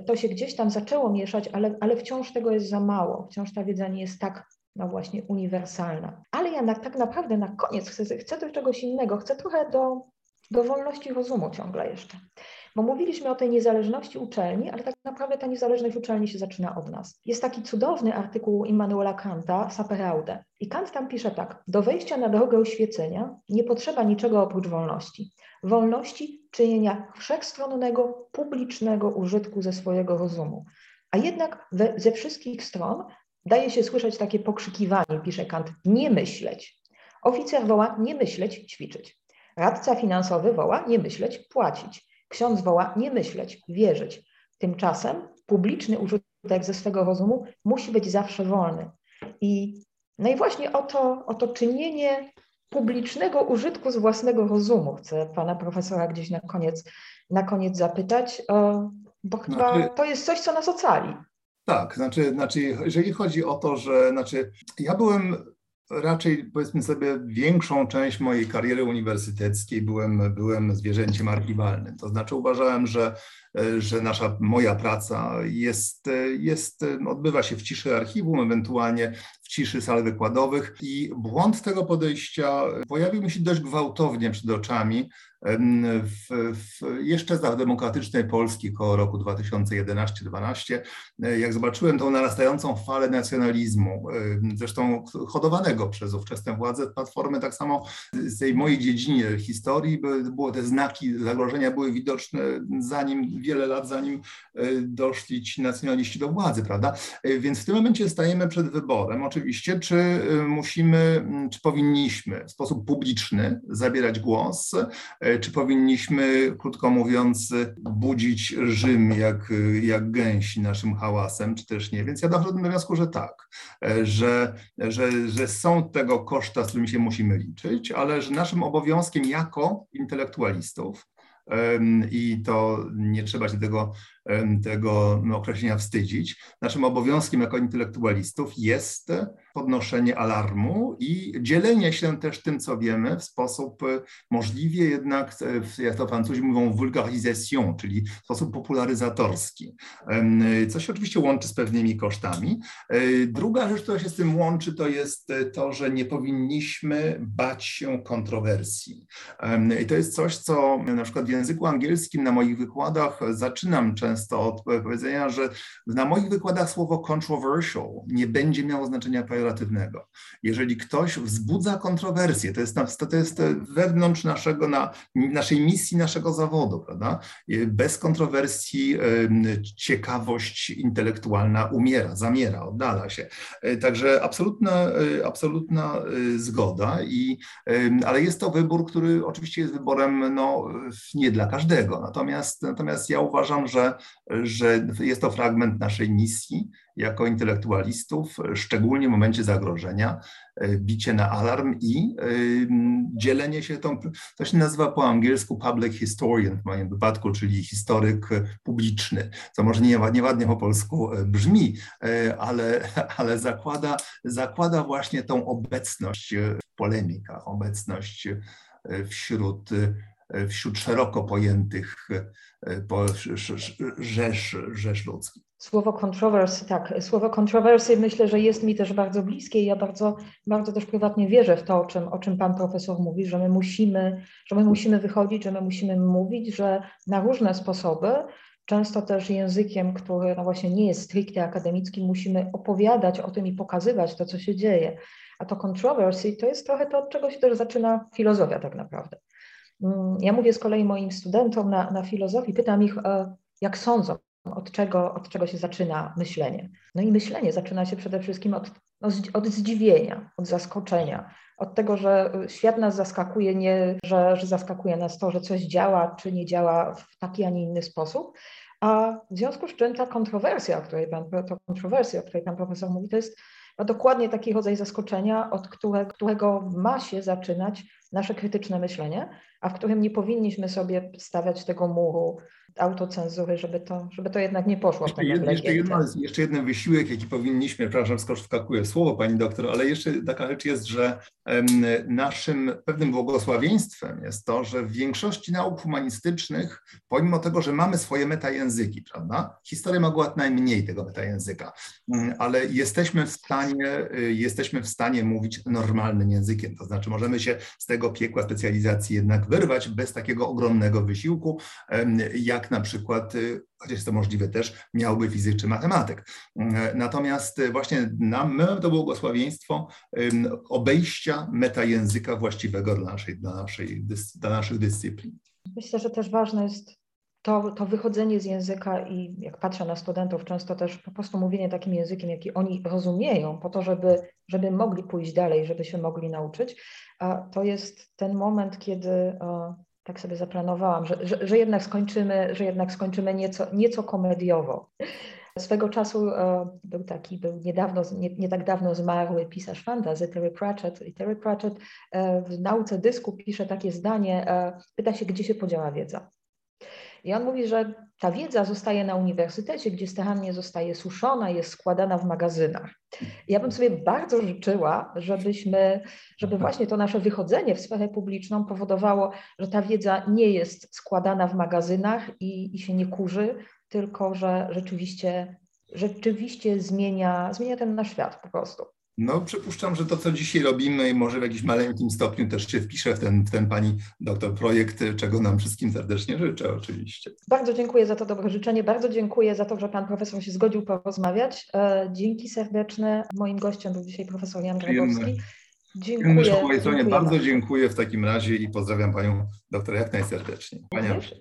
to się gdzieś tam zaczęło mieszać, ale, ale wciąż tego jest za mało, wciąż ta wiedza nie jest tak no właśnie uniwersalna. Ale ja na, tak naprawdę na koniec chcę, chcę do czegoś innego, chcę trochę do, do wolności rozumu ciągle jeszcze. Bo mówiliśmy o tej niezależności uczelni, ale tak naprawdę ta niezależność uczelni się zaczyna od nas. Jest taki cudowny artykuł Immanuela Kanta, Saperaude. I Kant tam pisze tak. Do wejścia na drogę oświecenia nie potrzeba niczego oprócz wolności. Wolności czynienia wszechstronnego, publicznego użytku ze swojego rozumu. A jednak we, ze wszystkich stron daje się słyszeć takie pokrzykiwanie, pisze Kant, nie myśleć. Oficer woła nie myśleć, ćwiczyć. Radca finansowy woła nie myśleć, płacić. Ksiądz woła nie myśleć, wierzyć. Tymczasem publiczny użytek ze swego rozumu musi być zawsze wolny. I, no i właśnie o to, o to czynienie publicznego użytku z własnego rozumu chcę pana profesora gdzieś na koniec, na koniec zapytać, bo chyba znaczy, to jest coś, co nas ocali. Tak, znaczy, znaczy, jeżeli chodzi o to, że znaczy, ja byłem raczej powiedzmy sobie większą część mojej kariery uniwersyteckiej byłem, byłem zwierzęciem archiwalnym. To znaczy uważałem, że że nasza, moja praca jest, jest, odbywa się w ciszy archiwum, ewentualnie w ciszy sal wykładowych i błąd tego podejścia pojawił mi się dość gwałtownie przed oczami, w, w, jeszcze za demokratycznej Polski koło roku 2011-12, jak zobaczyłem tą narastającą falę nacjonalizmu, zresztą hodowanego przez ówczesne władze Platformy, tak samo z tej mojej dziedzinie historii, było te znaki zagrożenia były widoczne zanim, wiele lat zanim e, doszli ci nacjonaliści do władzy, prawda? E, więc w tym momencie stajemy przed wyborem oczywiście, czy e, musimy, czy powinniśmy w sposób publiczny zabierać głos, czy powinniśmy, krótko mówiąc, budzić Rzym jak, jak gęsi naszym hałasem, czy też nie. Więc ja dochodzę do wniosku, że tak, że, że, że są tego koszta, z którymi się musimy liczyć, ale że naszym obowiązkiem jako intelektualistów, i to nie trzeba się tego tego określenia wstydzić. Naszym obowiązkiem jako intelektualistów jest podnoszenie alarmu i dzielenie się też tym, co wiemy, w sposób e, możliwie jednak, e, jak to Francuzi mówią, vulgarisation, czyli w sposób popularyzatorski, co się oczywiście łączy z pewnymi kosztami. E, druga rzecz, która się z tym łączy, to jest to, że nie powinniśmy bać się kontrowersji. I to jest coś, co na przykład w języku angielskim na moich wykładach zaczynam często od powiedzenia, że na moich wykładach słowo controversial nie będzie miało znaczenia Jeżeli ktoś wzbudza kontrowersję, to jest, to jest wewnątrz naszego, na, naszej misji, naszego zawodu, prawda? Bez kontrowersji ciekawość intelektualna umiera, zamiera, oddala się. E, także absolutna, e, absolutna e, zgoda, i, ale jest to wybór, który oczywiście jest wyborem no, nie dla każdego. Natomiast, natomiast ja uważam, że że jest to fragment naszej misji jako intelektualistów, szczególnie w momencie zagrożenia, e, bicie na alarm i e, dzielenie się tą, to się nazywa po angielsku public historian w moim wypadku, czyli historyk publiczny, co może nie, nieładnie po polsku e, brzmi, ale, [LAUGHS] ale zakłada, zakłada właśnie tą obecność w polemikach, obecność wśród wśród szeroko pojętych rzesz, rzesz ludzkich. Słowo kontrowersy, tak, słowo kontrowersy myślę, że jest mi też bardzo bliskie i ja bardzo, bardzo też prywatnie wierzę w to, o czym, o czym pan profesor mówi, że my musimy, że my musimy wychodzić, że my musimy mówić, że na różne sposoby, często też językiem, który no właśnie nie jest stricte akademicki, musimy opowiadać o tym i pokazywać to, co się dzieje. A to controversy to jest trochę to, od czego się też zaczyna filozofia tak naprawdę. Mm, ja mówię z kolei moim studentom na, na filozofii, pytam ich, e, jak sądzą, od czego, od czego się zaczyna myślenie. No i myślenie zaczyna się przede wszystkim od, no, od zdziwienia, od zaskoczenia, od tego, że świat nas zaskakuje, nie, że, że zaskakuje nas to, że coś działa czy nie działa w taki, a nie inny sposób. A w związku z czym ta kontrowersja, o której pan, to kontrowersja, o której pan profesor mówi, to jest no, dokładnie taki rodzaj zaskoczenia, od które, którego ma się zaczynać nasze krytyczne myślenie, a w którym nie powinniśmy sobie stawiać tego muru autocenzury, żeby to, żeby to jednak nie poszło jeszcze, w jeszcze, jedna, jeszcze jeden wysiłek, jaki powinniśmy, przepraszam, skoro wskakuje w słowo pani doktor, ale jeszcze taka rzecz jest, że um, naszym pewnym błogosławieństwem jest to, że w większości nauk humanistycznych, pomimo tego, że mamy swoje metajęzyki, prawda, historia ma akurat najmniej tego metajęzyka, um, ale jesteśmy w stanie, y, jesteśmy w stanie mówić normalnym językiem, to znaczy możemy się z tego piekła specjalizacji jednak wyrwać bez takiego ogromnego wysiłku, um, jak na przykład, y, chociaż jest to możliwe też, miałby fizyk czy matematyk. Mm, natomiast y, właśnie nam, to błogosławieństwo obejścia metajęzyka właściwego dla, naszej, dla, naszej, dla naszych dyscyplin. Myślę, że też ważne jest to, to wychodzenie z języka i jak patrzę na studentów, często też po prostu mówienie takim językiem, jaki oni rozumieją, po to, żeby, żeby mogli pójść dalej, żeby się mogli nauczyć. To jest ten moment, kiedy tak sobie zaplanowałam, że, że, że, jednak skończymy, że jednak skończymy nieco, nieco komediowo. Swego czasu e, był taki, był niedawno, nie, nie, tak dawno zmarły pisarz fantasy Terry Pratchett i Terry Pratchett e, w nauce dysku pisze takie zdanie, e, pyta się, gdzie się podziała wiedza. I on mówi, że ta wiedza zostaje na uniwersytecie, gdzie starannie zostaje suszona, jest składana w magazynach. Ja bym sobie bardzo życzyła, żebyśmy, żeby właśnie to nasze wychodzenie w sferę publiczną powodowało, że ta wiedza nie jest składana w magazynach i, i się nie kurzy, tylko że rzeczywiście, rzeczywiście zmienia, zmienia ten nasz świat po prostu. No, przypuszczam, że to, co dzisiaj robimy, może w jakimś maleńkim stopniu też się wpisze w ten, w ten pani doktor projekt, czego nam wszystkim serdecznie życzę oczywiście. Bardzo dziękuję za to dobre życzenie, bardzo dziękuję za to, że pan profesor się zgodził porozmawiać. E, dzięki serdeczne. Moim gościem był dzisiaj profesor Jan Grabowski. Dziękuję. Po mojej stronie bardzo dziękuję w takim razie i pozdrawiam panią doktor jak najserdeczniej. Również.